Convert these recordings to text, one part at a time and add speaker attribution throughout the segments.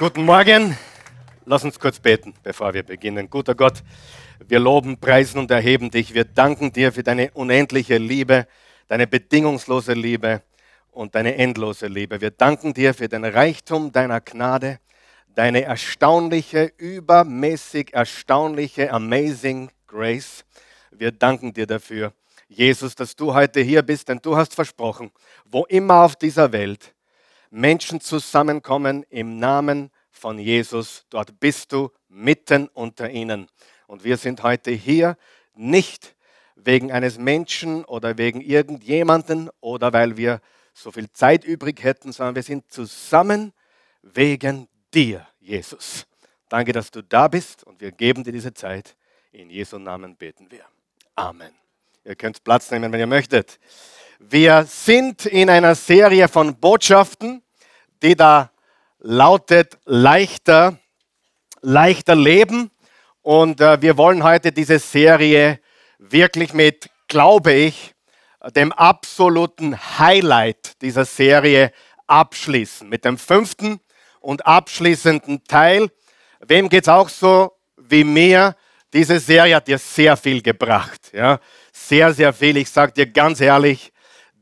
Speaker 1: Guten Morgen. Lass uns kurz beten, bevor wir beginnen. Guter Gott, wir loben, preisen und erheben dich. Wir danken dir für deine unendliche Liebe, deine bedingungslose Liebe und deine endlose Liebe. Wir danken dir für den Reichtum deiner Gnade, deine erstaunliche, übermäßig erstaunliche, amazing Grace. Wir danken dir dafür, Jesus, dass du heute hier bist, denn du hast versprochen, wo immer auf dieser Welt Menschen zusammenkommen im Namen von Jesus, dort bist du mitten unter ihnen. Und wir sind heute hier nicht wegen eines Menschen oder wegen irgendjemanden oder weil wir so viel Zeit übrig hätten, sondern wir sind zusammen wegen dir, Jesus. Danke, dass du da bist und wir geben dir diese Zeit. In Jesu Namen beten wir. Amen. Ihr könnt Platz nehmen, wenn ihr möchtet. Wir sind in einer Serie von Botschaften, die da lautet leichter, leichter leben. Und äh, wir wollen heute diese Serie wirklich mit, glaube ich, dem absoluten Highlight dieser Serie abschließen. Mit dem fünften und abschließenden Teil. Wem geht es auch so wie mir? Diese Serie hat dir sehr viel gebracht. Ja? Sehr, sehr viel. Ich sage dir ganz ehrlich,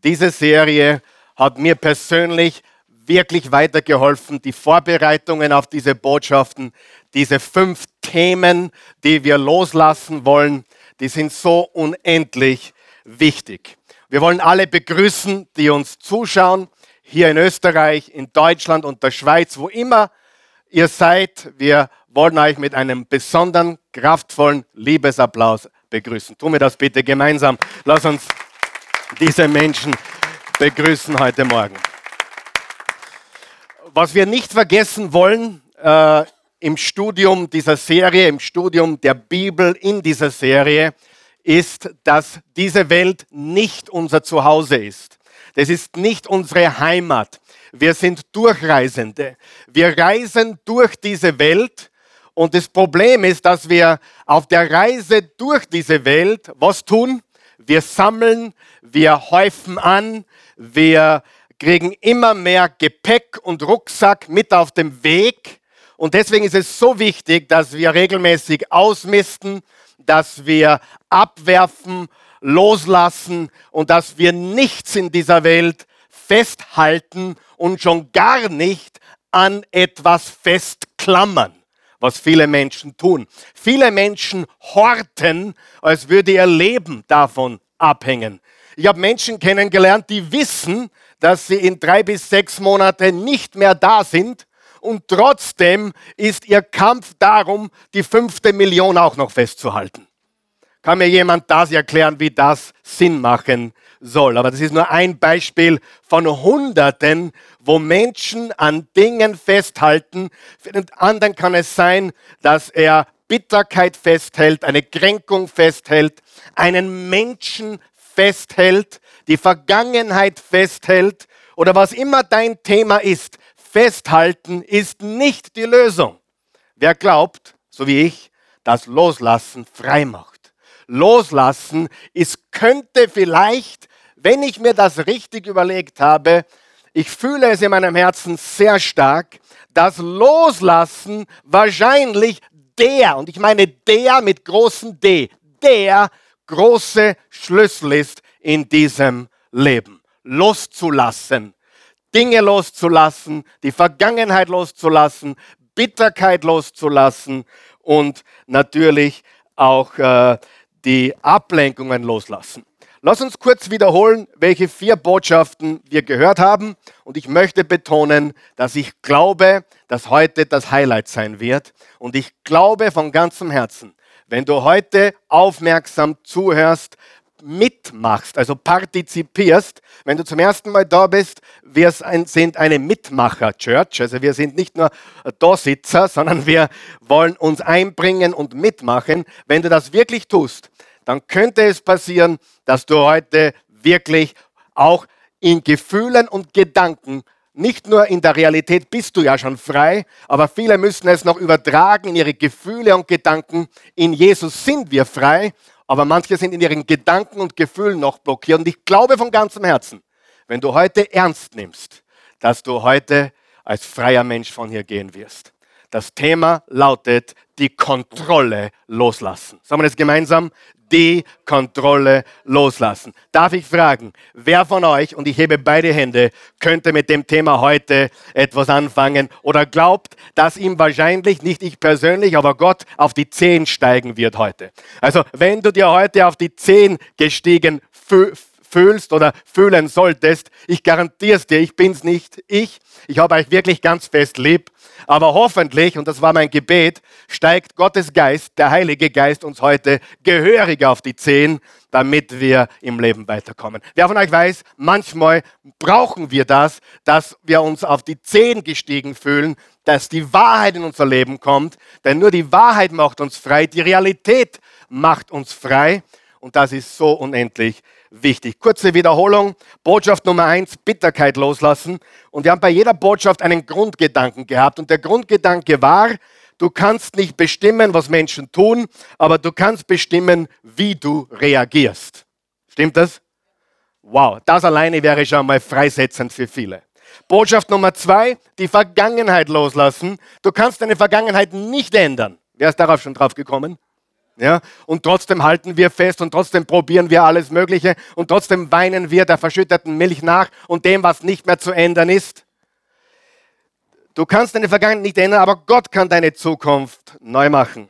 Speaker 1: diese Serie hat mir persönlich wirklich weitergeholfen. Die Vorbereitungen auf diese Botschaften, diese fünf Themen, die wir loslassen wollen, die sind so unendlich wichtig. Wir wollen alle begrüßen, die uns zuschauen, hier in Österreich, in Deutschland und der Schweiz, wo immer ihr seid. Wir wollen euch mit einem besonderen, kraftvollen Liebesapplaus begrüßen. Tun wir das bitte gemeinsam. Lass uns diese Menschen begrüßen heute Morgen. Was wir nicht vergessen wollen äh, im Studium dieser Serie, im Studium der Bibel in dieser Serie, ist, dass diese Welt nicht unser Zuhause ist. Das ist nicht unsere Heimat. Wir sind Durchreisende. Wir reisen durch diese Welt und das Problem ist, dass wir auf der Reise durch diese Welt was tun? Wir sammeln, wir häufen an, wir kriegen immer mehr Gepäck und Rucksack mit auf dem Weg. Und deswegen ist es so wichtig, dass wir regelmäßig ausmisten, dass wir abwerfen, loslassen und dass wir nichts in dieser Welt festhalten und schon gar nicht an etwas festklammern was viele Menschen tun. Viele Menschen horten, als würde ihr Leben davon abhängen. Ich habe Menschen kennengelernt, die wissen, dass sie in drei bis sechs Monaten nicht mehr da sind und trotzdem ist ihr Kampf darum, die fünfte Million auch noch festzuhalten. Kann mir jemand das erklären, wie das Sinn machen soll? Aber das ist nur ein Beispiel von Hunderten, wo Menschen an Dingen festhalten. Für den anderen kann es sein, dass er Bitterkeit festhält, eine Kränkung festhält, einen Menschen festhält, die Vergangenheit festhält oder was immer dein Thema ist. Festhalten ist nicht die Lösung. Wer glaubt, so wie ich, dass Loslassen frei macht. Loslassen ist, könnte vielleicht, wenn ich mir das richtig überlegt habe, ich fühle es in meinem Herzen sehr stark, dass Loslassen wahrscheinlich der, und ich meine der mit großem D, der große Schlüssel ist in diesem Leben. Loszulassen, Dinge loszulassen, die Vergangenheit loszulassen, Bitterkeit loszulassen und natürlich auch äh, die Ablenkungen loslassen. Lass uns kurz wiederholen, welche vier Botschaften wir gehört haben. Und ich möchte betonen, dass ich glaube, dass heute das Highlight sein wird. Und ich glaube von ganzem Herzen, wenn du heute aufmerksam zuhörst, mitmachst, also partizipierst. Wenn du zum ersten Mal da bist, wir sind eine Mitmacher-Church. Also wir sind nicht nur Da-Sitzer, sondern wir wollen uns einbringen und mitmachen. Wenn du das wirklich tust, dann könnte es passieren, dass du heute wirklich auch in Gefühlen und Gedanken, nicht nur in der Realität bist du ja schon frei, aber viele müssen es noch übertragen in ihre Gefühle und Gedanken. In Jesus sind wir frei, aber manche sind in ihren Gedanken und Gefühlen noch blockiert. Und ich glaube von ganzem Herzen, wenn du heute ernst nimmst, dass du heute als freier Mensch von hier gehen wirst. Das Thema lautet die Kontrolle loslassen. Sagen wir das gemeinsam? Die Kontrolle loslassen. Darf ich fragen, wer von euch, und ich hebe beide Hände, könnte mit dem Thema heute etwas anfangen oder glaubt, dass ihm wahrscheinlich, nicht ich persönlich, aber Gott auf die Zehen steigen wird heute? Also, wenn du dir heute auf die Zehen gestiegen fühlst oder fühlen solltest, ich garantiere es dir, ich bin's nicht ich. Ich habe euch wirklich ganz fest lieb. Aber hoffentlich, und das war mein Gebet, steigt Gottes Geist, der Heilige Geist, uns heute gehörig auf die Zehen, damit wir im Leben weiterkommen. Wer von euch weiß, manchmal brauchen wir das, dass wir uns auf die Zehen gestiegen fühlen, dass die Wahrheit in unser Leben kommt. Denn nur die Wahrheit macht uns frei, die Realität macht uns frei. Und das ist so unendlich wichtig. Kurze Wiederholung. Botschaft Nummer eins, Bitterkeit loslassen. Und wir haben bei jeder Botschaft einen Grundgedanken gehabt. Und der Grundgedanke war, du kannst nicht bestimmen, was Menschen tun, aber du kannst bestimmen, wie du reagierst. Stimmt das? Wow, das alleine wäre schon mal freisetzend für viele. Botschaft Nummer zwei, die Vergangenheit loslassen. Du kannst deine Vergangenheit nicht ändern. Wer ist darauf schon drauf gekommen? Ja? Und trotzdem halten wir fest und trotzdem probieren wir alles Mögliche und trotzdem weinen wir der verschütteten Milch nach und dem, was nicht mehr zu ändern ist. Du kannst deine Vergangenheit nicht ändern, aber Gott kann deine Zukunft neu machen.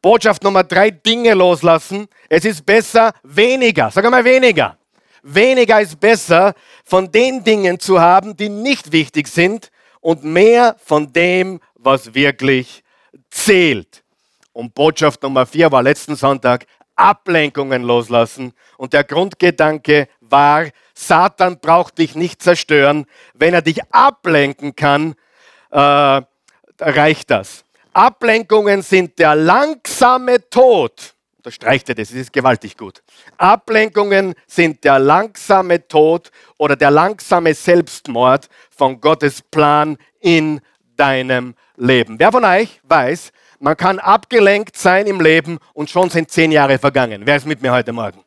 Speaker 1: Botschaft Nummer drei, Dinge loslassen. Es ist besser, weniger. Sag mal weniger. Weniger ist besser, von den Dingen zu haben, die nicht wichtig sind und mehr von dem, was wirklich zählt. Und Botschaft Nummer vier war letzten Sonntag, Ablenkungen loslassen. Und der Grundgedanke war, Satan braucht dich nicht zerstören. Wenn er dich ablenken kann, äh, reicht das. Ablenkungen sind der langsame Tod. Unterstreicht er das, es ist gewaltig gut. Ablenkungen sind der langsame Tod oder der langsame Selbstmord von Gottes Plan in deinem Leben. Wer von euch weiß, man kann abgelenkt sein im Leben und schon sind zehn Jahre vergangen. Wer ist mit mir heute Morgen?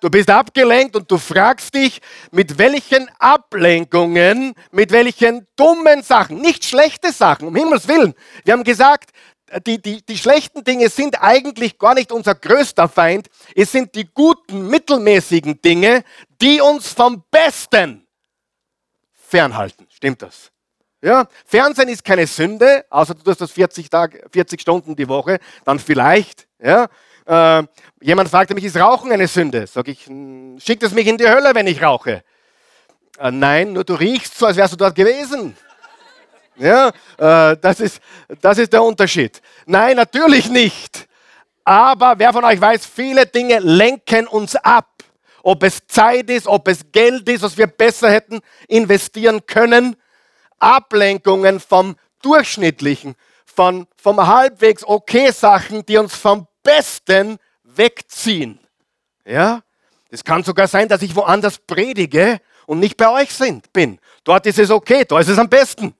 Speaker 1: Du bist abgelenkt und du fragst dich, mit welchen Ablenkungen, mit welchen dummen Sachen, nicht schlechte Sachen, um Himmels Willen. Wir haben gesagt, die, die, die schlechten Dinge sind eigentlich gar nicht unser größter Feind. Es sind die guten, mittelmäßigen Dinge, die uns vom Besten fernhalten. Stimmt das? Ja, Fernsehen ist keine Sünde, außer du tust das 40, Tag, 40 Stunden die Woche, dann vielleicht. Ja. Äh, jemand fragte mich, ist Rauchen eine Sünde? Sag ich, schickt es mich in die Hölle, wenn ich rauche? Äh, nein, nur du riechst so, als wärst du dort gewesen. Ja, äh, das, ist, das ist der Unterschied. Nein, natürlich nicht. Aber wer von euch weiß, viele Dinge lenken uns ab. Ob es Zeit ist, ob es Geld ist, was wir besser hätten investieren können Ablenkungen vom Durchschnittlichen, von, vom halbwegs okay Sachen, die uns vom Besten wegziehen. Ja? Es kann sogar sein, dass ich woanders predige und nicht bei euch sind, bin. Dort ist es okay, dort ist es am besten.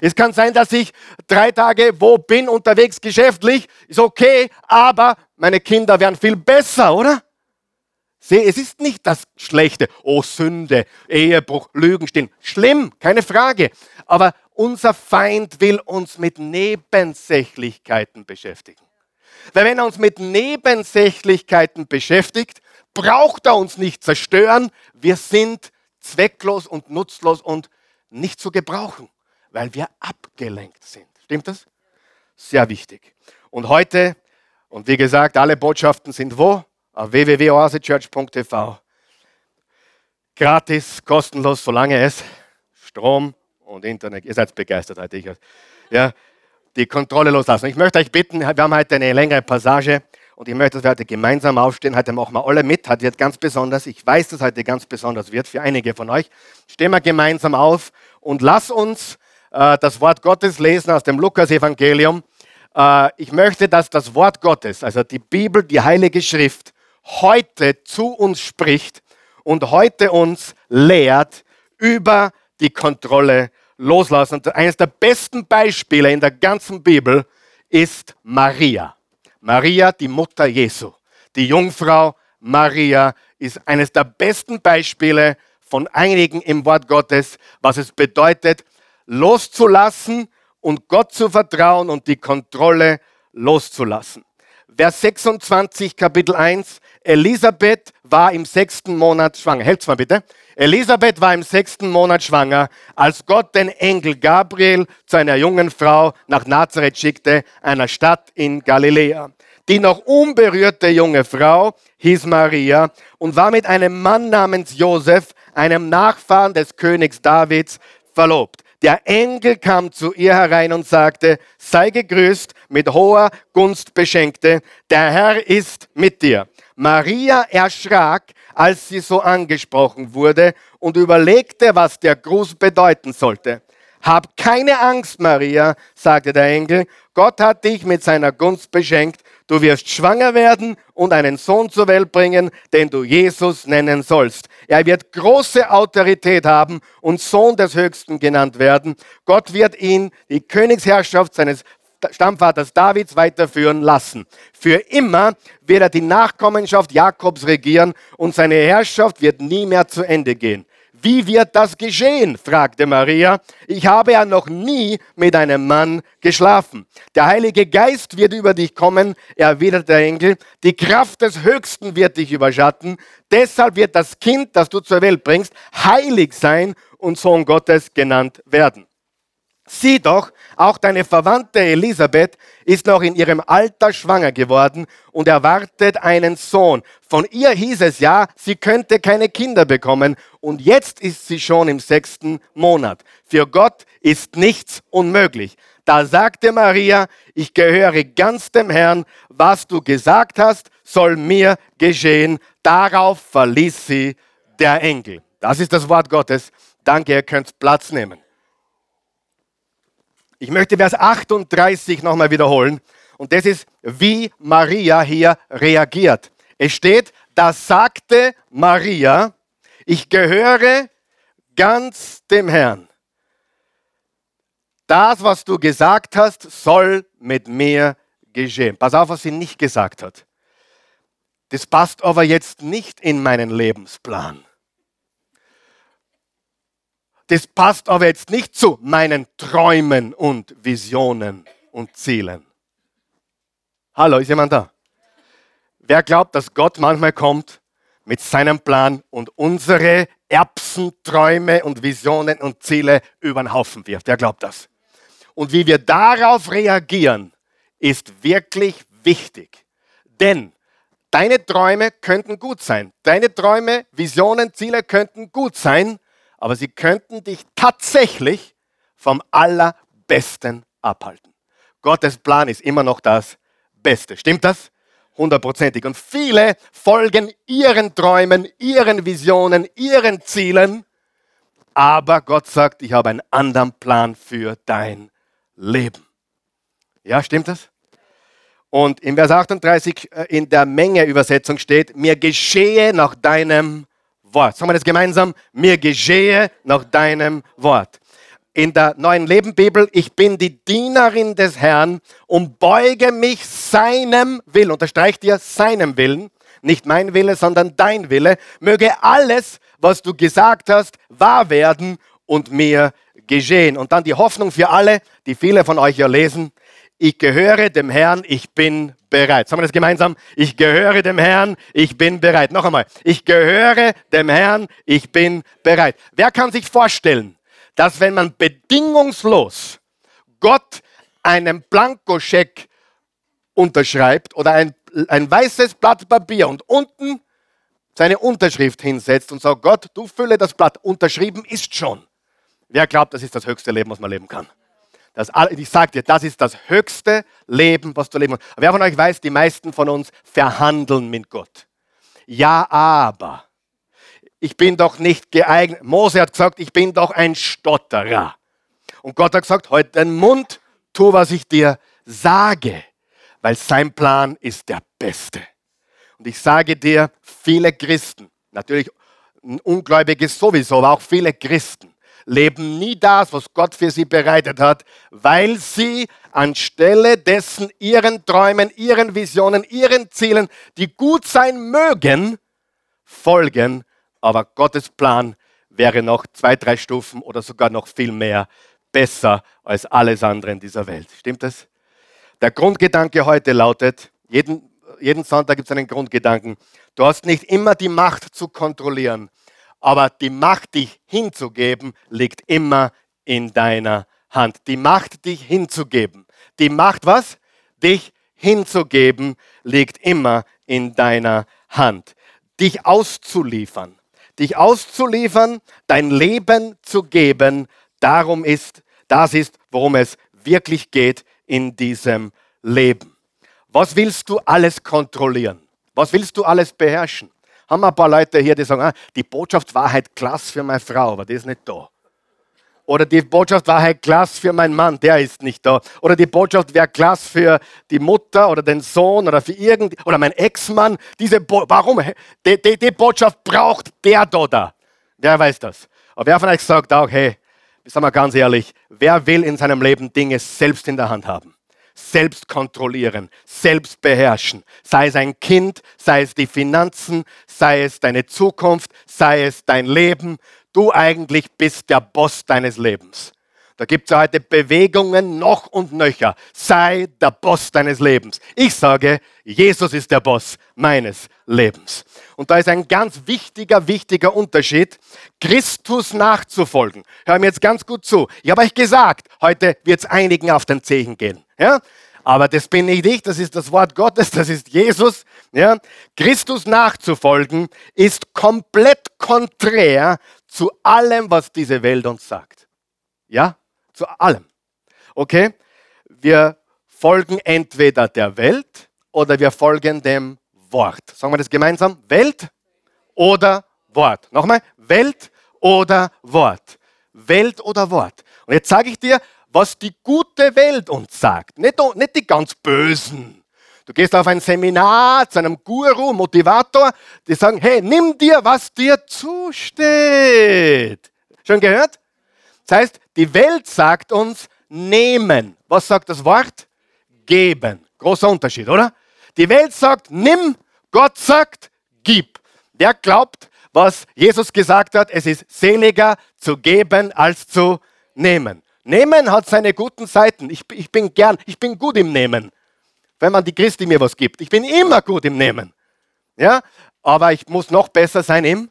Speaker 1: Es kann sein, dass ich drei Tage wo bin, unterwegs geschäftlich, ist okay, aber meine Kinder werden viel besser, oder? Sehe, es ist nicht das Schlechte, oh Sünde, Ehebruch, Lügen stehen. Schlimm, keine Frage. Aber unser Feind will uns mit Nebensächlichkeiten beschäftigen. Weil wenn er uns mit Nebensächlichkeiten beschäftigt, braucht er uns nicht zerstören. Wir sind zwecklos und nutzlos und nicht zu gebrauchen, weil wir abgelenkt sind. Stimmt das? Sehr wichtig. Und heute, und wie gesagt, alle Botschaften sind wo? auf www.oasechurch.tv. Gratis, kostenlos, solange es Strom und Internet, ihr seid begeistert heute. Ich, ja, die Kontrolle loslassen. Ich möchte euch bitten, wir haben heute eine längere Passage und ich möchte, dass wir heute gemeinsam aufstehen. Heute machen wir alle mit. Heute wird ganz besonders. Ich weiß, dass heute ganz besonders wird für einige von euch. Stehen wir gemeinsam auf und lass uns äh, das Wort Gottes lesen aus dem Lukas-Evangelium. Äh, ich möchte, dass das Wort Gottes, also die Bibel, die Heilige Schrift, heute zu uns spricht und heute uns lehrt über die Kontrolle loslassen. Und eines der besten Beispiele in der ganzen Bibel ist Maria. Maria, die Mutter Jesu. Die Jungfrau Maria ist eines der besten Beispiele von einigen im Wort Gottes, was es bedeutet, loszulassen und Gott zu vertrauen und die Kontrolle loszulassen. Vers 26, Kapitel 1. Elisabeth war im sechsten Monat schwanger. Helft's mal bitte. Elisabeth war im sechsten Monat schwanger, als Gott den Engel Gabriel zu einer jungen Frau nach Nazareth schickte, einer Stadt in Galiläa. Die noch unberührte junge Frau hieß Maria und war mit einem Mann namens Josef, einem Nachfahren des Königs Davids, verlobt. Der Engel kam zu ihr herein und sagte, sei gegrüßt, mit hoher Gunst beschenkte, der Herr ist mit dir. Maria erschrak, als sie so angesprochen wurde und überlegte, was der Gruß bedeuten sollte. Hab keine Angst, Maria, sagte der Engel, Gott hat dich mit seiner Gunst beschenkt Du wirst schwanger werden und einen Sohn zur Welt bringen, den du Jesus nennen sollst. Er wird große Autorität haben und Sohn des Höchsten genannt werden. Gott wird ihn die Königsherrschaft seines Stammvaters Davids weiterführen lassen. Für immer wird er die Nachkommenschaft Jakobs regieren und seine Herrschaft wird nie mehr zu Ende gehen. Wie wird das geschehen? fragte Maria. Ich habe ja noch nie mit einem Mann geschlafen. Der Heilige Geist wird über dich kommen, erwiderte der Engel. Die Kraft des Höchsten wird dich überschatten. Deshalb wird das Kind, das du zur Welt bringst, heilig sein und Sohn Gottes genannt werden. Sieh doch, auch deine Verwandte Elisabeth ist noch in ihrem Alter schwanger geworden und erwartet einen Sohn. Von ihr hieß es ja, sie könnte keine Kinder bekommen und jetzt ist sie schon im sechsten Monat. Für Gott ist nichts unmöglich. Da sagte Maria, ich gehöre ganz dem Herrn, was du gesagt hast, soll mir geschehen. Darauf verließ sie der Engel. Das ist das Wort Gottes. Danke, ihr könnt Platz nehmen. Ich möchte Vers 38 nochmal wiederholen. Und das ist, wie Maria hier reagiert. Es steht, da sagte Maria, ich gehöre ganz dem Herrn. Das, was du gesagt hast, soll mit mir geschehen. Pass auf, was sie nicht gesagt hat. Das passt aber jetzt nicht in meinen Lebensplan das passt aber jetzt nicht zu meinen Träumen und Visionen und Zielen. Hallo, ist jemand da? Wer glaubt, dass Gott manchmal kommt mit seinem Plan und unsere Erbsen, Träume und Visionen und Ziele über den Haufen wirft? Wer glaubt das? Und wie wir darauf reagieren, ist wirklich wichtig. Denn deine Träume könnten gut sein. Deine Träume, Visionen, Ziele könnten gut sein aber sie könnten dich tatsächlich vom Allerbesten abhalten. Gottes Plan ist immer noch das Beste. Stimmt das? Hundertprozentig. Und viele folgen ihren Träumen, ihren Visionen, ihren Zielen. Aber Gott sagt, ich habe einen anderen Plan für dein Leben. Ja, stimmt das? Und in Vers 38 äh, in der Menge-Übersetzung steht, mir geschehe nach deinem Wort. Sagen wir das gemeinsam. Mir geschehe nach deinem Wort. In der neuen Lebenbibel, ich bin die Dienerin des Herrn und beuge mich seinem Willen. Unterstreicht dir seinem Willen. Nicht mein Wille, sondern dein Wille. Möge alles, was du gesagt hast, wahr werden und mir geschehen. Und dann die Hoffnung für alle, die viele von euch ja lesen ich gehöre dem Herrn, ich bin bereit. Sagen wir das gemeinsam? Ich gehöre dem Herrn, ich bin bereit. Noch einmal. Ich gehöre dem Herrn, ich bin bereit. Wer kann sich vorstellen, dass wenn man bedingungslos Gott einen Blankoscheck unterschreibt oder ein, ein weißes Blatt Papier und unten seine Unterschrift hinsetzt und sagt, Gott, du fülle das Blatt, unterschrieben ist schon. Wer glaubt, das ist das höchste Leben, was man leben kann? Das, ich sage dir, das ist das höchste Leben, was du leben kannst. Wer von euch weiß, die meisten von uns verhandeln mit Gott. Ja, aber ich bin doch nicht geeignet. Mose hat gesagt, ich bin doch ein Stotterer. Und Gott hat gesagt, heute halt den Mund, tu, was ich dir sage, weil sein Plan ist der beste. Und ich sage dir, viele Christen, natürlich Ungläubige sowieso, aber auch viele Christen, leben nie das, was Gott für sie bereitet hat, weil sie anstelle dessen ihren Träumen, ihren Visionen, ihren Zielen, die gut sein mögen, folgen. Aber Gottes Plan wäre noch zwei, drei Stufen oder sogar noch viel mehr besser als alles andere in dieser Welt. Stimmt das? Der Grundgedanke heute lautet, jeden, jeden Sonntag gibt es einen Grundgedanken, du hast nicht immer die Macht zu kontrollieren, aber die Macht, dich hinzugeben, liegt immer in deiner Hand. Die Macht, dich hinzugeben. Die Macht, was? Dich hinzugeben, liegt immer in deiner Hand. Dich auszuliefern. Dich auszuliefern, dein Leben zu geben, darum ist, das ist, worum es wirklich geht in diesem Leben. Was willst du alles kontrollieren? Was willst du alles beherrschen? Haben wir ein paar Leute hier, die sagen, ah, die Botschaft war halt klasse für meine Frau, aber die ist nicht da. Oder die Botschaft war halt klasse für meinen Mann, der ist nicht da. Oder die Botschaft wäre klasse für die Mutter oder den Sohn oder für irgend oder mein Ex-Mann. Diese Bo warum? Die, die, die, Botschaft braucht der da da. Wer weiß das? Aber wer von euch sagt auch, hey, sagen wir ganz ehrlich, wer will in seinem Leben Dinge selbst in der Hand haben? Selbst kontrollieren, selbst beherrschen. Sei es ein Kind, sei es die Finanzen, sei es deine Zukunft, sei es dein Leben. Du eigentlich bist der Boss deines Lebens. Da gibt es heute Bewegungen noch und nöcher. Sei der Boss deines Lebens. Ich sage, Jesus ist der Boss meines Lebens. Und da ist ein ganz wichtiger, wichtiger Unterschied, Christus nachzufolgen. Hör mir jetzt ganz gut zu. Ich habe euch gesagt, heute wird es einigen auf den Zehen gehen. Ja? Aber das bin nicht ich, das ist das Wort Gottes, das ist Jesus. Ja? Christus nachzufolgen ist komplett konträr zu allem, was diese Welt uns sagt. Ja? Zu allem. Okay? Wir folgen entweder der Welt oder wir folgen dem Wort. Sagen wir das gemeinsam? Welt oder Wort. Nochmal, Welt oder Wort. Welt oder Wort. Und jetzt sage ich dir, was die gute Welt uns sagt. Nicht, nicht die ganz Bösen. Du gehst auf ein Seminar zu einem Guru, Motivator, die sagen, hey, nimm dir, was dir zusteht. Schon gehört? Das heißt, die Welt sagt uns nehmen. Was sagt das Wort? Geben. Großer Unterschied, oder? Die Welt sagt nimm, Gott sagt gib. Wer glaubt, was Jesus gesagt hat, es ist seliger zu geben als zu nehmen. Nehmen hat seine guten Seiten. Ich, ich bin gern, ich bin gut im Nehmen. Wenn man die Christi mir was gibt. Ich bin immer gut im Nehmen. Ja? Aber ich muss noch besser sein im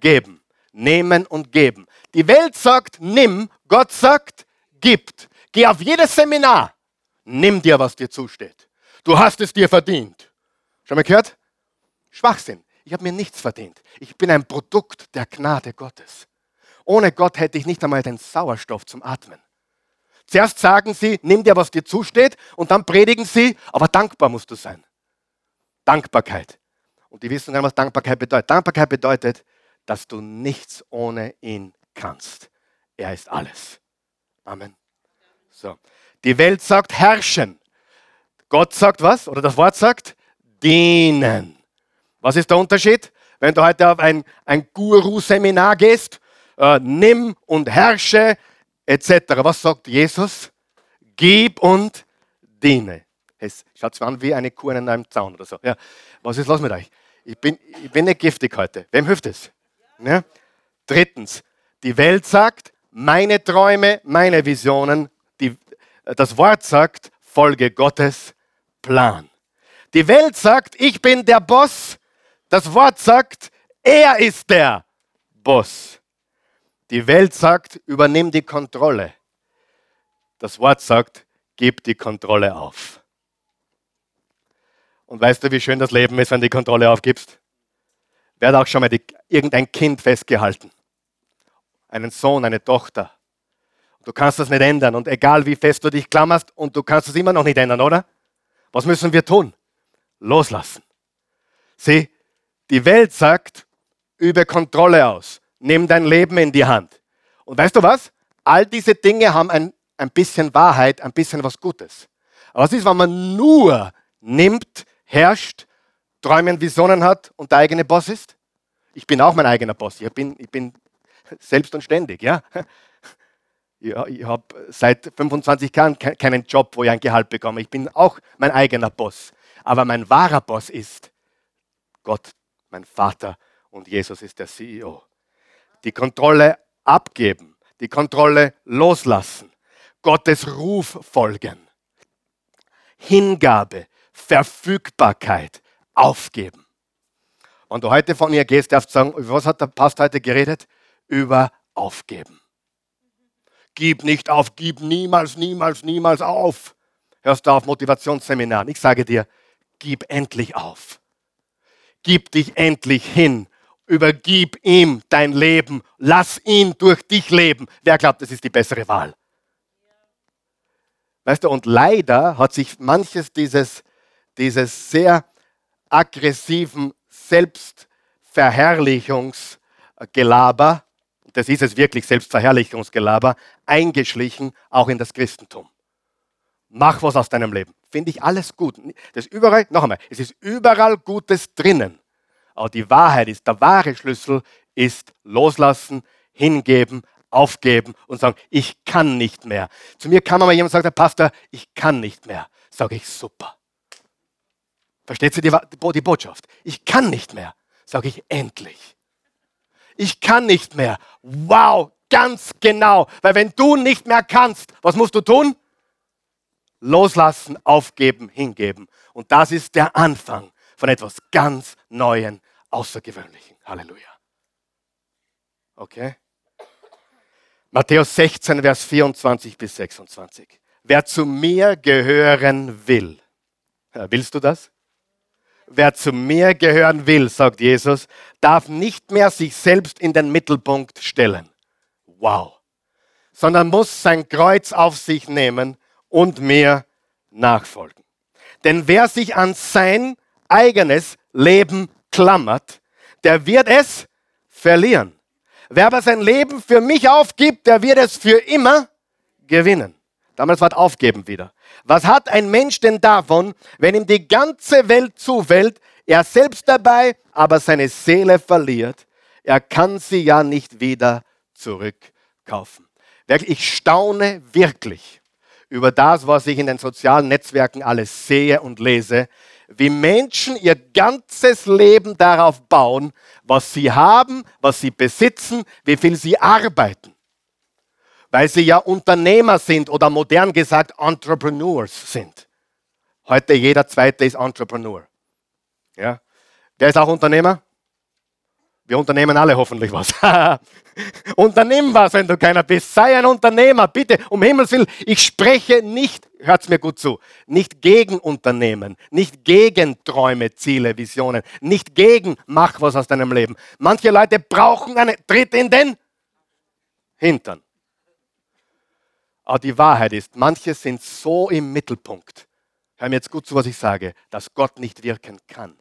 Speaker 1: Geben. Nehmen und geben. Die Welt sagt, nimm, Gott sagt, gibt. Geh auf jedes Seminar, nimm dir, was dir zusteht. Du hast es dir verdient. Schon mal gehört? Schwachsinn. Ich habe mir nichts verdient. Ich bin ein Produkt der Gnade Gottes. Ohne Gott hätte ich nicht einmal den Sauerstoff zum Atmen. Zuerst sagen sie, nimm dir, was dir zusteht, und dann predigen sie, aber dankbar musst du sein. Dankbarkeit. Und die wissen gar nicht, was Dankbarkeit bedeutet. Dankbarkeit bedeutet, dass du nichts ohne ihn kannst. Er ist alles. Amen. So. Die Welt sagt herrschen. Gott sagt was? Oder das Wort sagt dienen. Was ist der Unterschied? Wenn du heute auf ein, ein Guru-Seminar gehst, äh, nimm und herrsche etc. Was sagt Jesus? Gib und diene. Es schaut zwar an wie eine Kuh in einem Zaun oder so. Ja. Was ist los mit euch? Ich bin, ich bin nicht giftig heute. Wem hilft es? Ja? Drittens, die Welt sagt, meine Träume, meine Visionen. Die, das Wort sagt, folge Gottes Plan. Die Welt sagt, ich bin der Boss. Das Wort sagt, er ist der Boss. Die Welt sagt, übernimm die Kontrolle. Das Wort sagt, gib die Kontrolle auf. Und weißt du, wie schön das Leben ist, wenn du die Kontrolle aufgibst? Wer hat auch schon mal die, irgendein Kind festgehalten? Einen Sohn, eine Tochter. Du kannst das nicht ändern und egal wie fest du dich klammerst und du kannst es immer noch nicht ändern, oder? Was müssen wir tun? Loslassen. Sieh, die Welt sagt, übe Kontrolle aus, nimm dein Leben in die Hand. Und weißt du was? All diese Dinge haben ein, ein bisschen Wahrheit, ein bisschen was Gutes. Aber was ist, wenn man nur nimmt, herrscht, Träumen, Visionen hat und der eigene Boss ist? Ich bin auch mein eigener Boss. Ich bin, ich bin selbst und ständig. Ja? Ja, ich habe seit 25 Jahren keinen Job, wo ich ein Gehalt bekomme. Ich bin auch mein eigener Boss. Aber mein wahrer Boss ist Gott, mein Vater und Jesus ist der CEO. Die Kontrolle abgeben, die Kontrolle loslassen, Gottes Ruf folgen. Hingabe, Verfügbarkeit, aufgeben. Wenn du heute von mir gehst, darfst du sagen, über was hat der Pastor heute geredet? Über Aufgeben. Gib nicht auf, gib niemals, niemals, niemals auf. Hörst du auf Motivationsseminaren? Ich sage dir, gib endlich auf. Gib dich endlich hin. Übergib ihm dein Leben. Lass ihn durch dich leben. Wer glaubt, das ist die bessere Wahl? Weißt du, und leider hat sich manches dieses, dieses sehr aggressiven Selbstverherrlichungsgelaber, das ist es wirklich, Selbstverherrlichungsgelaber, eingeschlichen, auch in das Christentum. Mach was aus deinem Leben. Finde ich alles gut. Das überall, noch einmal, es ist überall Gutes drinnen. Aber die Wahrheit ist, der wahre Schlüssel ist loslassen, hingeben, aufgeben und sagen, ich kann nicht mehr. Zu mir kam mal jemand und sagt, der Pastor, ich kann nicht mehr. Sage ich, super. Versteht ihr die, die Botschaft? Ich kann nicht mehr. Sage ich, endlich. Ich kann nicht mehr. Wow, ganz genau. Weil wenn du nicht mehr kannst, was musst du tun? Loslassen, aufgeben, hingeben. Und das ist der Anfang von etwas ganz Neuen, Außergewöhnlichen. Halleluja. Okay? Matthäus 16, Vers 24 bis 26. Wer zu mir gehören will, willst du das? Wer zu mir gehören will, sagt Jesus, darf nicht mehr sich selbst in den Mittelpunkt stellen. Wow. Sondern muss sein Kreuz auf sich nehmen und mir nachfolgen. Denn wer sich an sein eigenes Leben klammert, der wird es verlieren. Wer aber sein Leben für mich aufgibt, der wird es für immer gewinnen. Damals war aufgeben wieder. Was hat ein Mensch denn davon, wenn ihm die ganze Welt zufällt, er selbst dabei, aber seine Seele verliert? Er kann sie ja nicht wieder zurückkaufen. Ich staune wirklich über das, was ich in den sozialen Netzwerken alles sehe und lese, wie Menschen ihr ganzes Leben darauf bauen, was sie haben, was sie besitzen, wie viel sie arbeiten. Weil sie ja Unternehmer sind oder modern gesagt Entrepreneurs sind. Heute jeder zweite ist Entrepreneur. Ja? Wer ist auch Unternehmer? Wir unternehmen alle hoffentlich was. Unternimm was, wenn du keiner bist. Sei ein Unternehmer, bitte. Um Himmels Willen, ich spreche nicht, hört mir gut zu, nicht gegen Unternehmen, nicht gegen Träume, Ziele, Visionen, nicht gegen mach was aus deinem Leben. Manche Leute brauchen einen Tritt in den Hintern. Aber die Wahrheit ist, manche sind so im Mittelpunkt. Hör mir jetzt gut zu, was ich sage, dass Gott nicht wirken kann.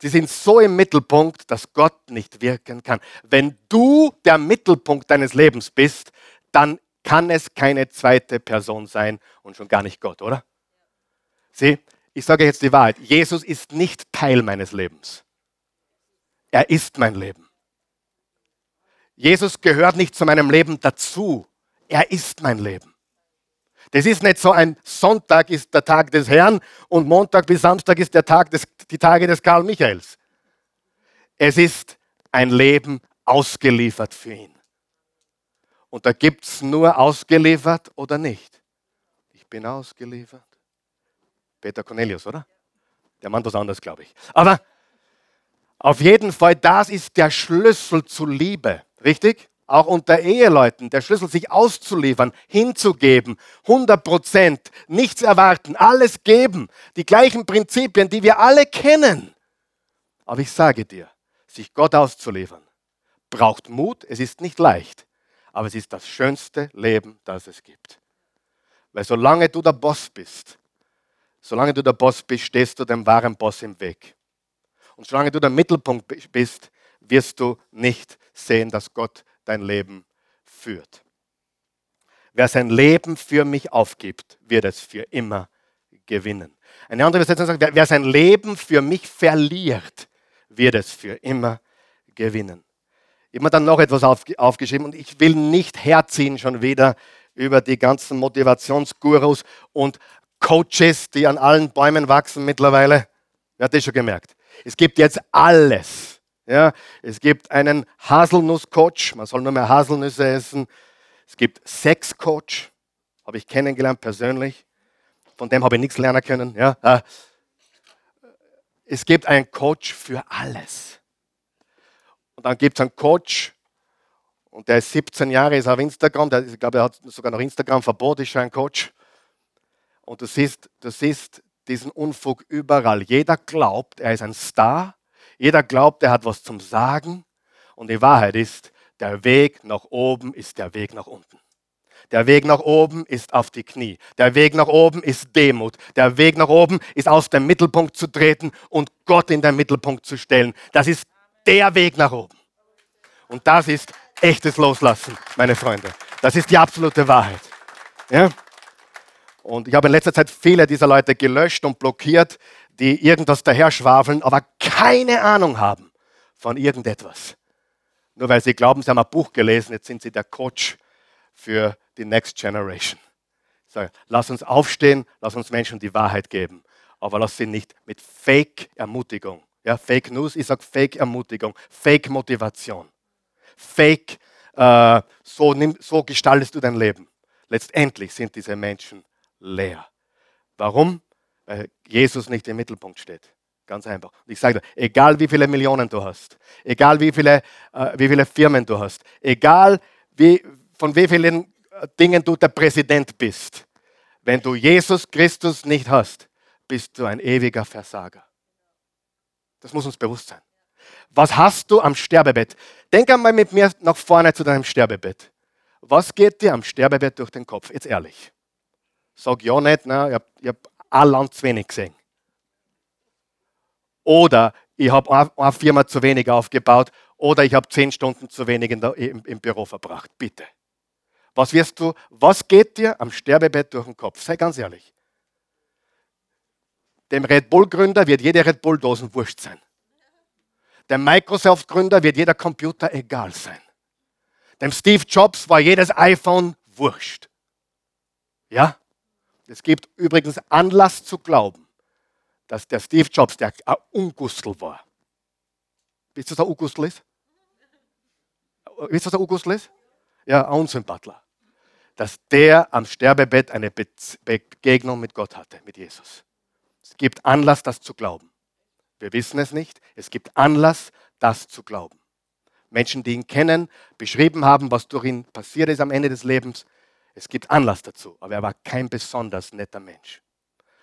Speaker 1: Sie sind so im Mittelpunkt, dass Gott nicht wirken kann. Wenn du der Mittelpunkt deines Lebens bist, dann kann es keine zweite Person sein und schon gar nicht Gott, oder? Sieh, ich sage jetzt die Wahrheit. Jesus ist nicht Teil meines Lebens. Er ist mein Leben. Jesus gehört nicht zu meinem Leben dazu. Er ist mein Leben. Das ist nicht so ein Sonntag ist der Tag des Herrn und Montag bis Samstag ist der Tag des, die Tage des Karl Michaels. Es ist ein Leben ausgeliefert für ihn. Und da gibt es nur ausgeliefert oder nicht. Ich bin ausgeliefert. Peter Cornelius, oder? Der Mann was anderes, glaube ich. Aber auf jeden Fall, das ist der Schlüssel zu Liebe. Richtig? Auch unter Eheleuten, der Schlüssel, sich auszuliefern, hinzugeben, 100 Prozent, nichts erwarten, alles geben, die gleichen Prinzipien, die wir alle kennen. Aber ich sage dir, sich Gott auszuliefern, braucht Mut, es ist nicht leicht, aber es ist das schönste Leben, das es gibt. Weil solange du der Boss bist, solange du der Boss bist, stehst du dem wahren Boss im Weg. Und solange du der Mittelpunkt bist, wirst du nicht sehen, dass Gott dein Leben führt. Wer sein Leben für mich aufgibt, wird es für immer gewinnen. Eine andere Übersetzung sagt, wer, wer sein Leben für mich verliert, wird es für immer gewinnen. Mir dann noch etwas auf, aufgeschrieben und ich will nicht herziehen schon wieder über die ganzen Motivationsgurus und Coaches, die an allen Bäumen wachsen mittlerweile. Wer hat das schon gemerkt? Es gibt jetzt alles ja, es gibt einen Haselnuss-Coach, man soll nur mehr Haselnüsse essen. Es gibt Sex-Coach, habe ich kennengelernt persönlich. Von dem habe ich nichts lernen können. Ja. Es gibt einen Coach für alles. Und dann gibt es einen Coach, und der ist 17 Jahre, ist auf Instagram, der, ich glaube, er hat sogar noch Instagram-Verbot, ist schon ein Coach. Und du siehst, du siehst diesen Unfug überall. Jeder glaubt, er ist ein Star. Jeder glaubt, er hat was zum Sagen. Und die Wahrheit ist, der Weg nach oben ist der Weg nach unten. Der Weg nach oben ist auf die Knie. Der Weg nach oben ist Demut. Der Weg nach oben ist aus dem Mittelpunkt zu treten und Gott in den Mittelpunkt zu stellen. Das ist der Weg nach oben. Und das ist echtes Loslassen, meine Freunde. Das ist die absolute Wahrheit. Ja? Und ich habe in letzter Zeit viele dieser Leute gelöscht und blockiert, die irgendwas daher schwafeln, aber keine Ahnung haben von irgendetwas. Nur weil sie glauben, sie haben ein Buch gelesen, jetzt sind sie der Coach für die Next Generation. So, lass uns aufstehen, lass uns Menschen die Wahrheit geben, aber lass sie nicht mit Fake-Ermutigung. Ja, Fake News, ich sage Fake-Ermutigung, Fake-Motivation, Fake, äh, so, nimm, so gestaltest du dein Leben. Letztendlich sind diese Menschen leer. Warum? Weil Jesus nicht im Mittelpunkt steht. Ganz einfach. Und ich sage dir, egal wie viele Millionen du hast, egal wie viele, äh, wie viele Firmen du hast, egal wie, von wie vielen äh, Dingen du der Präsident bist, wenn du Jesus Christus nicht hast, bist du ein ewiger Versager. Das muss uns bewusst sein. Was hast du am Sterbebett? Denk einmal mit mir nach vorne zu deinem Sterbebett. Was geht dir am Sterbebett durch den Kopf? Jetzt ehrlich. Sag ja nicht, ne? ich habe hab ein Land zu wenig gesehen. Oder ich habe eine Firma zu wenig aufgebaut. Oder ich habe zehn Stunden zu wenig der, im, im Büro verbracht. Bitte. Was wirst du, was geht dir am Sterbebett durch den Kopf? Sei ganz ehrlich. Dem Red Bull-Gründer wird jede Red Bull-Dosen wurscht sein. Dem Microsoft-Gründer wird jeder Computer egal sein. Dem Steve Jobs war jedes iPhone wurscht. Ja? Es gibt übrigens Anlass zu glauben, dass der Steve Jobs der ein Ungustel war. Wisst ihr, was ein Ungustel ist? Wisst ihr, was ein Ungustel ist? Ja, ein Unsympathler. Dass der am Sterbebett eine Begegnung mit Gott hatte, mit Jesus. Es gibt Anlass, das zu glauben. Wir wissen es nicht. Es gibt Anlass, das zu glauben. Menschen, die ihn kennen, beschrieben haben, was durch ihn passiert ist am Ende des Lebens. Es gibt Anlass dazu, aber er war kein besonders netter Mensch.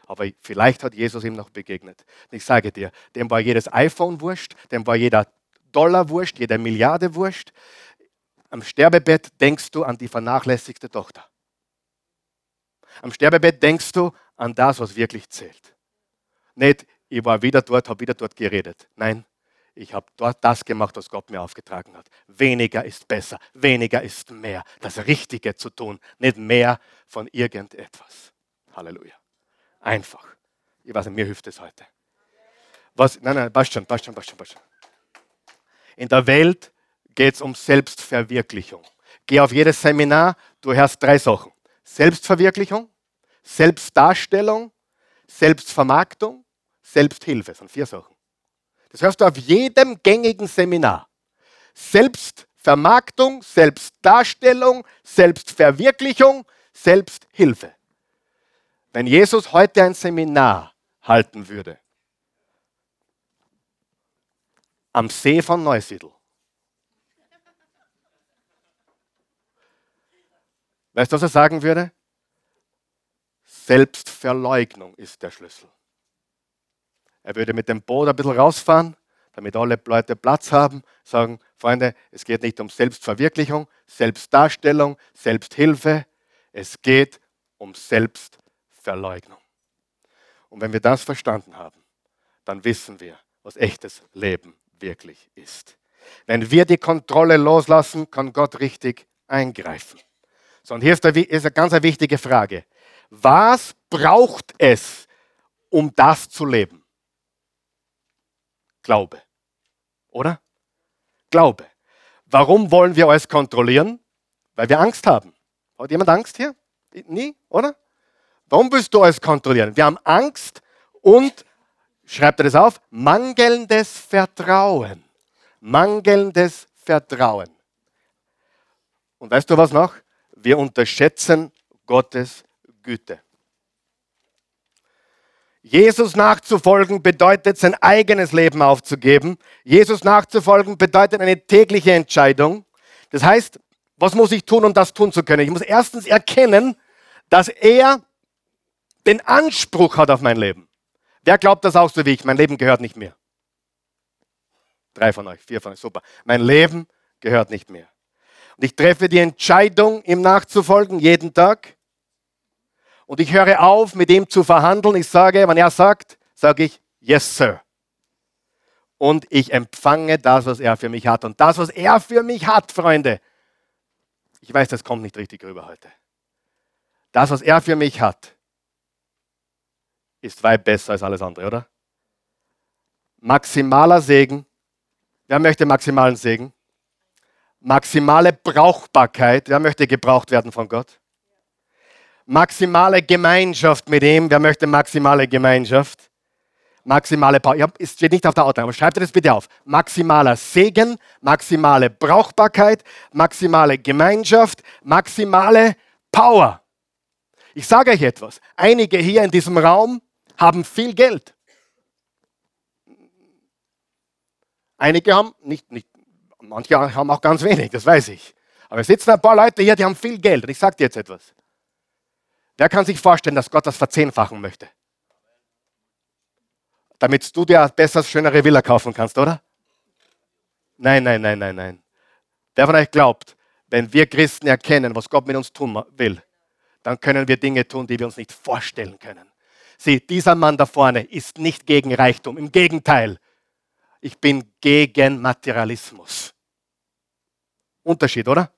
Speaker 1: Aber vielleicht hat Jesus ihm noch begegnet. Und ich sage dir, dem war jedes iPhone wurscht, dem war jeder Dollar wurscht, jede Milliarde wurscht. Am Sterbebett denkst du an die vernachlässigte Tochter. Am Sterbebett denkst du an das, was wirklich zählt. Nicht, ich war wieder dort, habe wieder dort geredet. Nein, ich habe dort das gemacht, was Gott mir aufgetragen hat. Weniger ist besser, weniger ist mehr. Das Richtige zu tun, nicht mehr von irgendetwas. Halleluja. Einfach. Ich weiß nicht, mir hilft es heute. Was, nein, nein, passt schon, passt schon, passt schon, passt schon. In der Welt geht es um Selbstverwirklichung. Geh auf jedes Seminar, du hörst drei Sachen. Selbstverwirklichung, Selbstdarstellung, Selbstvermarktung, Selbsthilfe. Das sind vier Sachen. Das hörst du auf jedem gängigen Seminar. Selbstvermarktung, Selbstdarstellung, Selbstverwirklichung, Selbsthilfe. Wenn Jesus heute ein Seminar halten würde, am See von Neusiedl, weißt du, was er sagen würde? Selbstverleugnung ist der Schlüssel. Er würde mit dem Boot ein bisschen rausfahren, damit alle Leute Platz haben, sagen, Freunde, es geht nicht um Selbstverwirklichung, Selbstdarstellung, Selbsthilfe, es geht um Selbstverleugnung. Und wenn wir das verstanden haben, dann wissen wir, was echtes Leben wirklich ist. Wenn wir die Kontrolle loslassen, kann Gott richtig eingreifen. So, und hier ist, eine, ist eine ganz wichtige Frage. Was braucht es, um das zu leben? Glaube. Oder? Glaube. Warum wollen wir alles kontrollieren? Weil wir Angst haben. Hat jemand Angst hier? Nie, oder? Warum willst du alles kontrollieren? Wir haben Angst und, schreibt er das auf, mangelndes Vertrauen. Mangelndes Vertrauen. Und weißt du was noch? Wir unterschätzen Gottes Güte. Jesus nachzufolgen bedeutet, sein eigenes Leben aufzugeben. Jesus nachzufolgen bedeutet eine tägliche Entscheidung. Das heißt, was muss ich tun, um das tun zu können? Ich muss erstens erkennen, dass er den Anspruch hat auf mein Leben. Wer glaubt das auch so wie ich? Mein Leben gehört nicht mir. Drei von euch, vier von euch, super. Mein Leben gehört nicht mehr. Und ich treffe die Entscheidung, ihm nachzufolgen, jeden Tag. Und ich höre auf, mit ihm zu verhandeln. Ich sage, wenn er sagt, sage ich, yes, sir. Und ich empfange das, was er für mich hat. Und das, was er für mich hat, Freunde, ich weiß, das kommt nicht richtig rüber heute. Das, was er für mich hat, ist weit besser als alles andere, oder? Maximaler Segen. Wer möchte maximalen Segen? Maximale Brauchbarkeit. Wer möchte gebraucht werden von Gott? Maximale Gemeinschaft mit ihm. Wer möchte maximale Gemeinschaft? Maximale Power. Ja, es steht nicht auf der Outline, aber schreibt das bitte auf. Maximaler Segen, maximale Brauchbarkeit, maximale Gemeinschaft, maximale Power. Ich sage euch etwas. Einige hier in diesem Raum haben viel Geld. Einige haben nicht, nicht, manche haben auch ganz wenig, das weiß ich. Aber es sitzen ein paar Leute hier, die haben viel Geld. Und ich sage dir jetzt etwas. Wer kann sich vorstellen, dass Gott das verzehnfachen möchte? Damit du dir besser, schönere Villa kaufen kannst, oder? Nein, nein, nein, nein, nein. Wer von euch glaubt, wenn wir Christen erkennen, was Gott mit uns tun will, dann können wir Dinge tun, die wir uns nicht vorstellen können. Sieh, dieser Mann da vorne ist nicht gegen Reichtum. Im Gegenteil, ich bin gegen Materialismus. Unterschied, oder?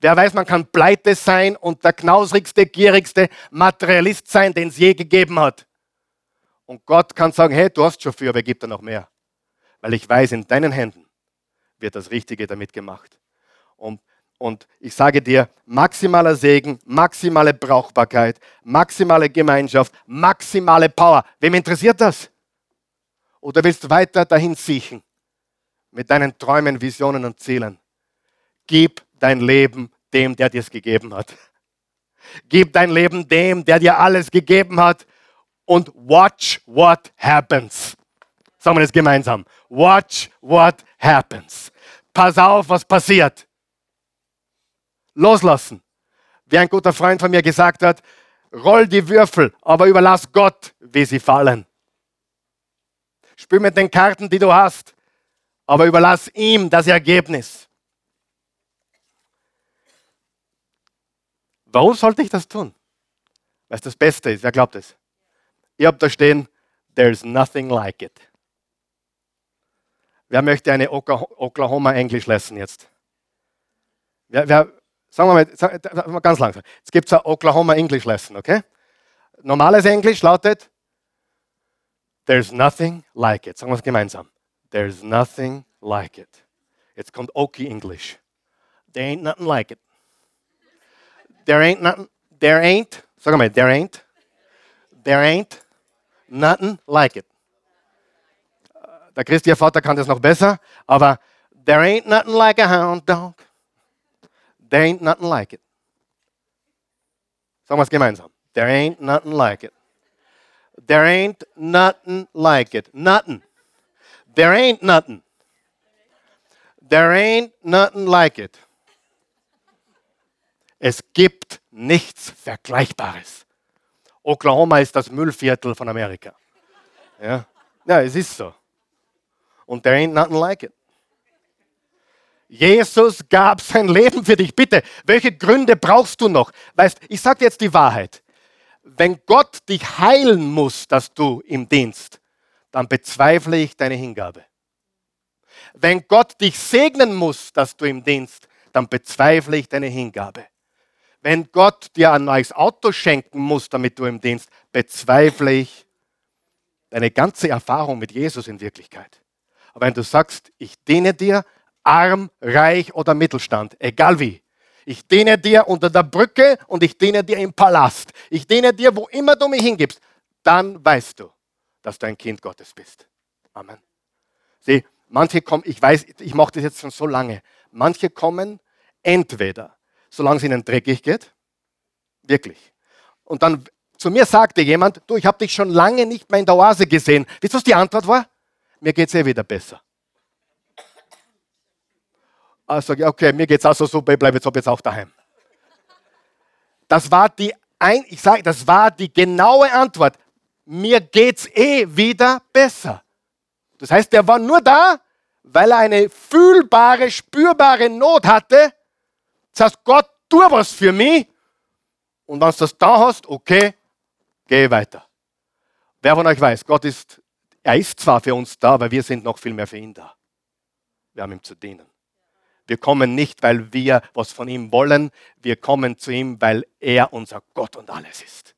Speaker 1: Wer weiß, man kann pleite sein und der knausrigste, gierigste Materialist sein, den es je gegeben hat. Und Gott kann sagen, hey, du hast schon viel, aber gib dir noch mehr. Weil ich weiß, in deinen Händen wird das Richtige damit gemacht. Und und ich sage dir, maximaler Segen, maximale Brauchbarkeit, maximale Gemeinschaft, maximale Power. Wem interessiert das? Oder willst du weiter dahin siechen mit deinen Träumen, Visionen und Zielen? Gib dein Leben dem, der dir es gegeben hat. Gib dein Leben dem, der dir alles gegeben hat. Und watch what happens. Sagen wir das gemeinsam. Watch what happens. Pass auf, was passiert loslassen. Wie ein guter Freund von mir gesagt hat, roll die Würfel, aber überlass Gott, wie sie fallen. Spiel mit den Karten, die du hast, aber überlass ihm das Ergebnis. Warum sollte ich das tun? Weil es das Beste ist. Wer glaubt es? Ihr habt da stehen, there's nothing like it. Wer möchte eine Oklahoma Englisch lesson jetzt? Wer, wer, Sagen wir mal, ganz langsam. Jetzt gibt es ein Oklahoma English Lesson, okay? Normales Englisch lautet, There's nothing like it. Sagen wir es gemeinsam. There's nothing like it. Jetzt kommt Okie English. There ain't nothing like it. There ain't nothing, there ain't, sag mal, there ain't, there ain't nothing like it. Der Christi, ihr Vater kann das noch besser, aber there ain't nothing like a hound dog. There ain't nothing like it. Sagen wir es gemeinsam. There ain't nothing like it. There ain't nothing like it. Nothing. There ain't nothing. There ain't nothing like it. Es gibt nichts Vergleichbares. Oklahoma ist das Müllviertel von Amerika. Ja, ja es ist so. Und there ain't nothing like it. Jesus gab sein Leben für dich. Bitte, welche Gründe brauchst du noch? Weißt, ich sage jetzt die Wahrheit. Wenn Gott dich heilen muss, dass du im Dienst, dann bezweifle ich deine Hingabe. Wenn Gott dich segnen muss, dass du im Dienst, dann bezweifle ich deine Hingabe. Wenn Gott dir ein neues Auto schenken muss, damit du im Dienst, bezweifle ich deine ganze Erfahrung mit Jesus in Wirklichkeit. Aber wenn du sagst, ich diene dir, arm, reich oder Mittelstand, egal wie. Ich diene dir unter der Brücke und ich diene dir im Palast. Ich diene dir, wo immer du mich hingibst. Dann weißt du, dass du ein Kind Gottes bist. Amen. Sieh, manche kommen, ich weiß, ich mache das jetzt schon so lange. Manche kommen entweder, solange es ihnen dreckig geht, Wirklich. Und dann zu mir sagte jemand, du, ich habe dich schon lange nicht mehr in der Oase gesehen. Wisst ihr, was die Antwort war? Mir geht es eh wieder besser. Also, okay, mir geht es auch so super, ich bleibe jetzt, auch daheim. Das war die, ein, ich sage, das war die genaue Antwort. Mir geht's eh wieder besser. Das heißt, er war nur da, weil er eine fühlbare, spürbare Not hatte. Das heißt, Gott, tu was für mich. Und wenn du das da hast, okay, geh weiter. Wer von euch weiß, Gott ist, er ist zwar für uns da, aber wir sind noch viel mehr für ihn da. Wir haben ihm zu dienen. Wir kommen nicht, weil wir was von ihm wollen. Wir kommen zu ihm, weil er unser Gott und alles ist.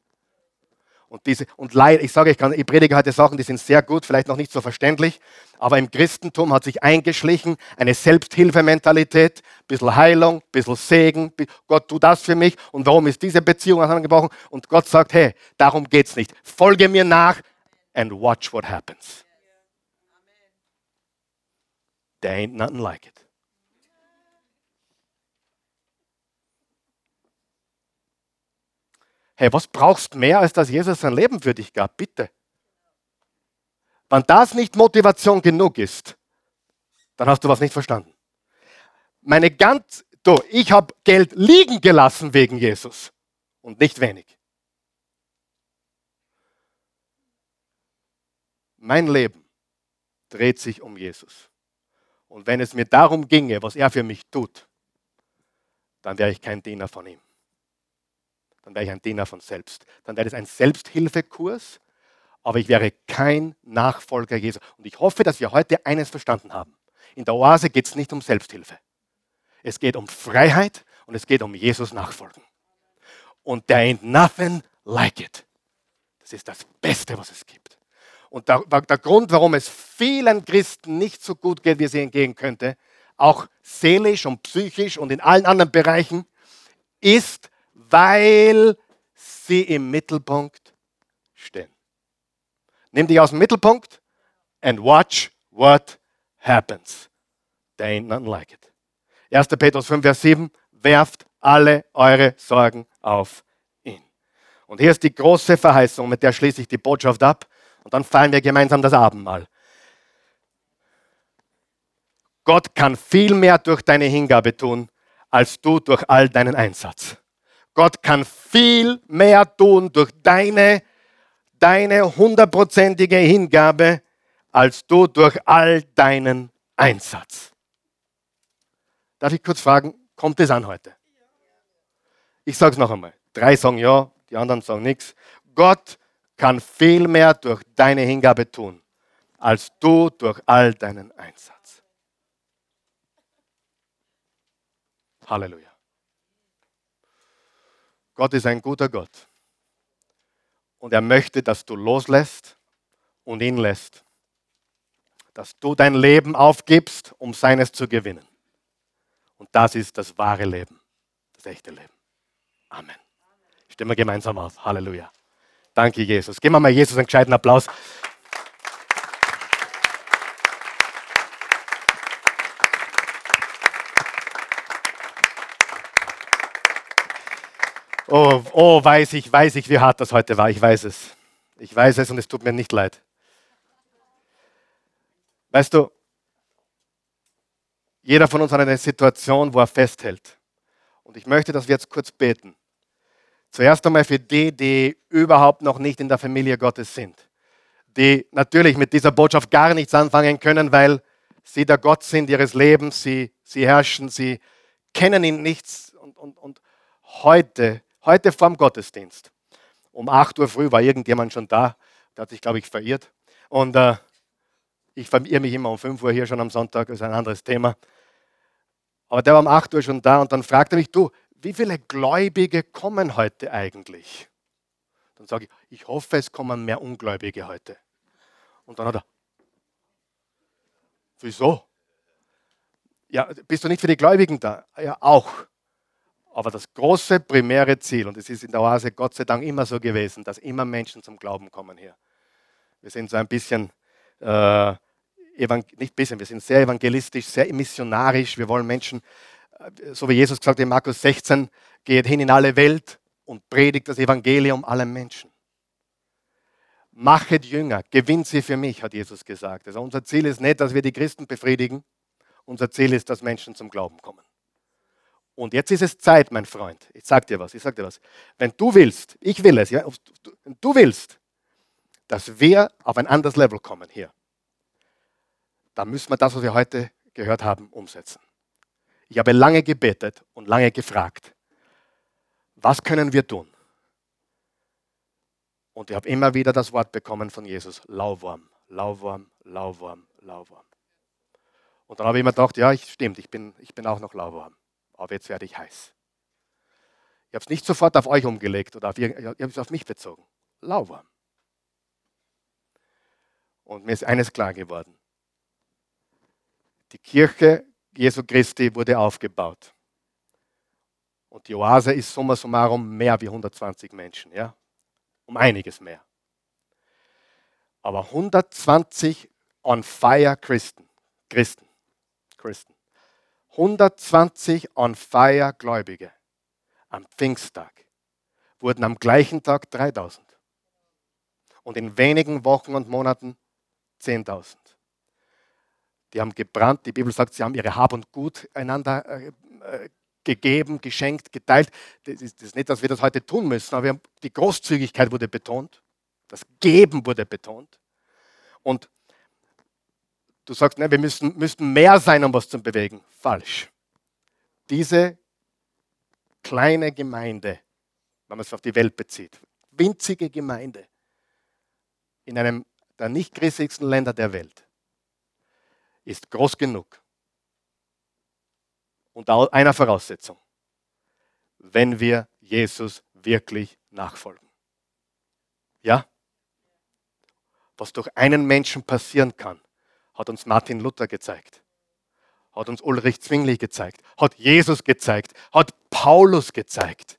Speaker 1: Und, diese, und leider, ich sage, ich, kann, ich predige heute Sachen, die sind sehr gut, vielleicht noch nicht so verständlich, aber im Christentum hat sich eingeschlichen eine Selbsthilfementalität, bisschen Heilung, bisschen Segen, Gott tu das für mich und warum ist diese Beziehung angebrochen? Und Gott sagt, hey, darum geht's nicht. Folge mir nach and watch what happens. There ain't nothing like it. Hey, was brauchst du mehr, als dass Jesus sein Leben für dich gab? Bitte. Wenn das nicht Motivation genug ist, dann hast du was nicht verstanden. Meine ganz, du, ich habe Geld liegen gelassen wegen Jesus und nicht wenig. Mein Leben dreht sich um Jesus. Und wenn es mir darum ginge, was er für mich tut, dann wäre ich kein Diener von ihm dann wäre ich ein Diener von selbst. Dann wäre es ein Selbsthilfekurs, aber ich wäre kein Nachfolger Jesu. Und ich hoffe, dass wir heute eines verstanden haben. In der Oase geht es nicht um Selbsthilfe. Es geht um Freiheit und es geht um Jesus nachfolgen. Und there ain't nothing like it. Das ist das Beste, was es gibt. Und der, der Grund, warum es vielen Christen nicht so gut geht, wie es ihnen gehen könnte, auch seelisch und psychisch und in allen anderen Bereichen, ist, weil sie im Mittelpunkt stehen. Nimm dich aus dem Mittelpunkt and watch what happens. There ain't nothing like it. 1. Petrus 5, Vers 7, werft alle eure Sorgen auf ihn. Und hier ist die große Verheißung, mit der schließe ich die Botschaft ab und dann feiern wir gemeinsam das Abendmahl. Gott kann viel mehr durch deine Hingabe tun, als du durch all deinen Einsatz. Gott kann viel mehr tun durch deine, deine hundertprozentige Hingabe, als du durch all deinen Einsatz. Darf ich kurz fragen, kommt es an heute? Ich sage es noch einmal. Drei sagen ja, die anderen sagen nichts. Gott kann viel mehr durch deine Hingabe tun, als du durch all deinen Einsatz. Halleluja. Gott ist ein guter Gott. Und er möchte, dass du loslässt und ihn lässt. Dass du dein Leben aufgibst, um seines zu gewinnen. Und das ist das wahre Leben, das echte Leben. Amen. Stimmen wir gemeinsam auf. Halleluja. Danke, Jesus. Geben wir mal Jesus einen gescheiten Applaus. Oh, oh, weiß ich, weiß ich, wie hart das heute war. Ich weiß es. Ich weiß es und es tut mir nicht leid. Weißt du, jeder von uns hat eine Situation, wo er festhält. Und ich möchte, dass wir jetzt kurz beten. Zuerst einmal für die, die überhaupt noch nicht in der Familie Gottes sind. Die natürlich mit dieser Botschaft gar nichts anfangen können, weil sie der Gott sind ihres Lebens, sie, sie herrschen, sie kennen ihn nichts. Und, und, und heute Heute vorm Gottesdienst. Um 8 Uhr früh war irgendjemand schon da. Der hat sich, glaube ich, verirrt. Und äh, ich verirre mich immer um 5 Uhr hier schon am Sonntag, das ist ein anderes Thema. Aber der war um 8 Uhr schon da und dann fragte mich, du, wie viele Gläubige kommen heute eigentlich? Dann sage ich, ich hoffe, es kommen mehr Ungläubige heute. Und dann hat er, wieso? Ja, bist du nicht für die Gläubigen da? Ja, auch. Aber das große primäre Ziel, und es ist in der Oase Gott sei Dank immer so gewesen, dass immer Menschen zum Glauben kommen hier. Wir sind so ein bisschen, äh, nicht bisschen, wir sind sehr evangelistisch, sehr missionarisch. Wir wollen Menschen, äh, so wie Jesus gesagt hat in Markus 16, geht hin in alle Welt und predigt das Evangelium allen Menschen. Machet Jünger, gewinnt sie für mich, hat Jesus gesagt. Also unser Ziel ist nicht, dass wir die Christen befriedigen. Unser Ziel ist, dass Menschen zum Glauben kommen. Und jetzt ist es Zeit, mein Freund. Ich sag dir was, ich sag dir was. Wenn du willst, ich will es, ja, wenn du willst, dass wir auf ein anderes Level kommen hier, dann müssen wir das, was wir heute gehört haben, umsetzen. Ich habe lange gebetet und lange gefragt, was können wir tun? Und ich habe immer wieder das Wort bekommen von Jesus, Lauwarm, Lauwarm, Lauwarm, Lauwarm. Und dann habe ich mir gedacht, ja, ich, stimmt, ich bin, ich bin auch noch lauwarm, aber jetzt werde ich heiß. Ich habe es nicht sofort auf euch umgelegt oder auf, ich habe es auf mich bezogen. Lauwarm. Und mir ist eines klar geworden. Die Kirche Jesu Christi wurde aufgebaut. Und die Oase ist summa summarum mehr wie 120 Menschen, ja? Um einiges mehr. Aber 120 on fire Christen, Christen, Christen. 120 on fire Gläubige am Pfingsttag wurden am gleichen Tag 3000. Und in wenigen Wochen und Monaten 10.000. Die haben gebrannt, die Bibel sagt, sie haben ihre Hab und Gut einander äh, äh gegeben, geschenkt, geteilt. Das ist, das ist nicht, dass wir das heute tun müssen, aber haben, die Großzügigkeit wurde betont, das Geben wurde betont. Und du sagst, ne, wir müssen, müssten mehr sein, um was zu bewegen. Falsch. Diese kleine Gemeinde, wenn man es auf die Welt bezieht, winzige Gemeinde in einem der nicht christlichsten Länder der Welt, ist groß genug, unter einer Voraussetzung, wenn wir Jesus wirklich nachfolgen. Ja? Was durch einen Menschen passieren kann, hat uns Martin Luther gezeigt, hat uns Ulrich Zwingli gezeigt, hat Jesus gezeigt, hat Paulus gezeigt.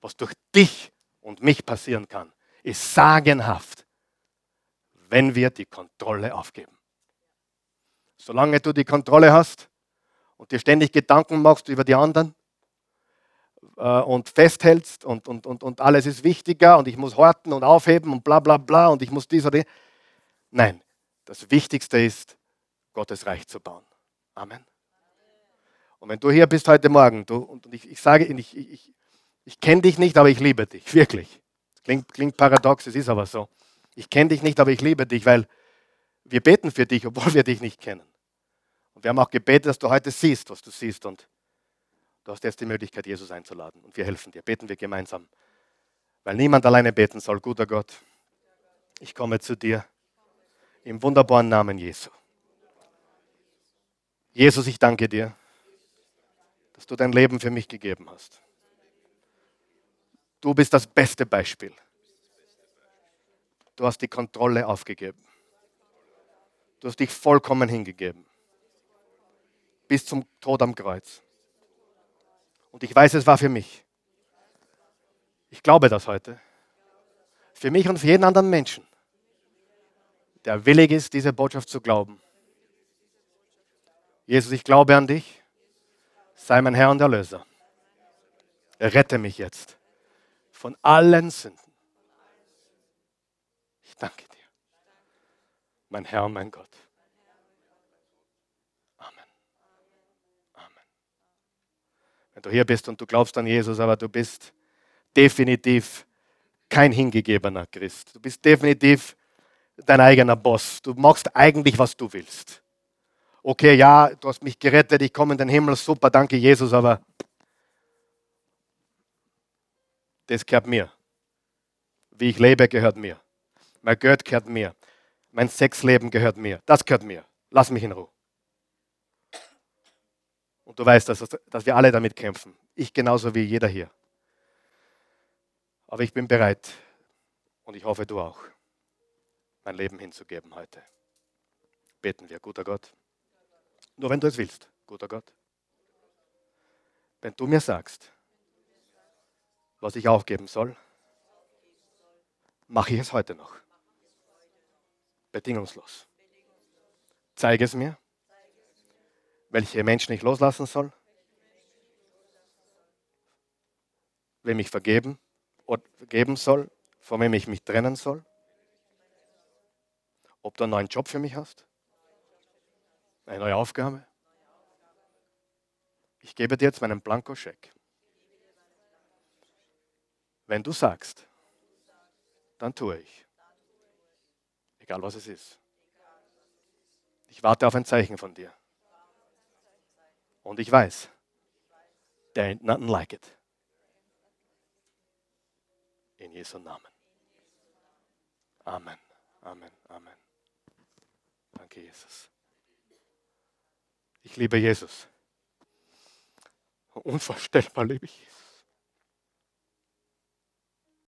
Speaker 1: Was durch dich und mich passieren kann, ist sagenhaft, wenn wir die Kontrolle aufgeben. Solange du die Kontrolle hast, und dir ständig Gedanken machst über die anderen äh, und festhältst und, und, und, und alles ist wichtiger und ich muss horten und aufheben und bla bla bla und ich muss dies oder das. Nein, das Wichtigste ist, Gottes Reich zu bauen. Amen. Und wenn du hier bist heute Morgen, du, und ich, ich sage, ich, ich, ich, kenne dich nicht, aber ich liebe dich, wirklich. Klingt, klingt paradox, es ist aber so. Ich kenne dich nicht, aber ich liebe dich, weil wir beten für dich, obwohl wir dich nicht kennen. Und wir haben auch gebetet, dass du heute siehst, was du siehst. Und du hast jetzt die Möglichkeit, Jesus einzuladen. Und wir helfen dir. Beten wir gemeinsam. Weil niemand alleine beten soll. Guter Gott, ich komme zu dir im wunderbaren Namen Jesu. Jesus, ich danke dir, dass du dein Leben für mich gegeben hast. Du bist das beste Beispiel. Du hast die Kontrolle aufgegeben. Du hast dich vollkommen hingegeben bis zum Tod am Kreuz. Und ich weiß, es war für mich. Ich glaube das heute. Für mich und für jeden anderen Menschen, der willig ist, diese Botschaft zu glauben. Jesus, ich glaube an dich. Sei mein Herr und Erlöser. Rette mich jetzt von allen Sünden. Ich danke dir, mein Herr und mein Gott. wenn du hier bist und du glaubst an Jesus, aber du bist definitiv kein hingegebener Christ. Du bist definitiv dein eigener Boss. Du machst eigentlich, was du willst. Okay, ja, du hast mich gerettet, ich komme in den Himmel, super, danke Jesus, aber das gehört mir. Wie ich lebe, gehört mir. Mein Geld gehört mir. Mein Sexleben gehört mir. Das gehört mir. Lass mich in Ruhe. Und du weißt, dass, dass wir alle damit kämpfen. Ich genauso wie jeder hier. Aber ich bin bereit und ich hoffe, du auch, mein Leben hinzugeben heute. Beten wir, guter Gott. Nur wenn du es willst, guter Gott. Wenn du mir sagst, was ich aufgeben soll, mache ich es heute noch. Bedingungslos. Zeige es mir welche Menschen ich loslassen soll? wem ich vergeben oder vergeben soll, von wem ich mich trennen soll. Ob du einen neuen Job für mich hast, eine neue Aufgabe. Ich gebe dir jetzt meinen Blankoscheck. Wenn du sagst, dann tue ich. Egal was es ist. Ich warte auf ein Zeichen von dir. Und ich weiß, there ain't nothing like it. In Jesu Namen. Amen, Amen, Amen. Danke, Jesus. Ich liebe Jesus. Unvorstellbar liebe ich Jesus.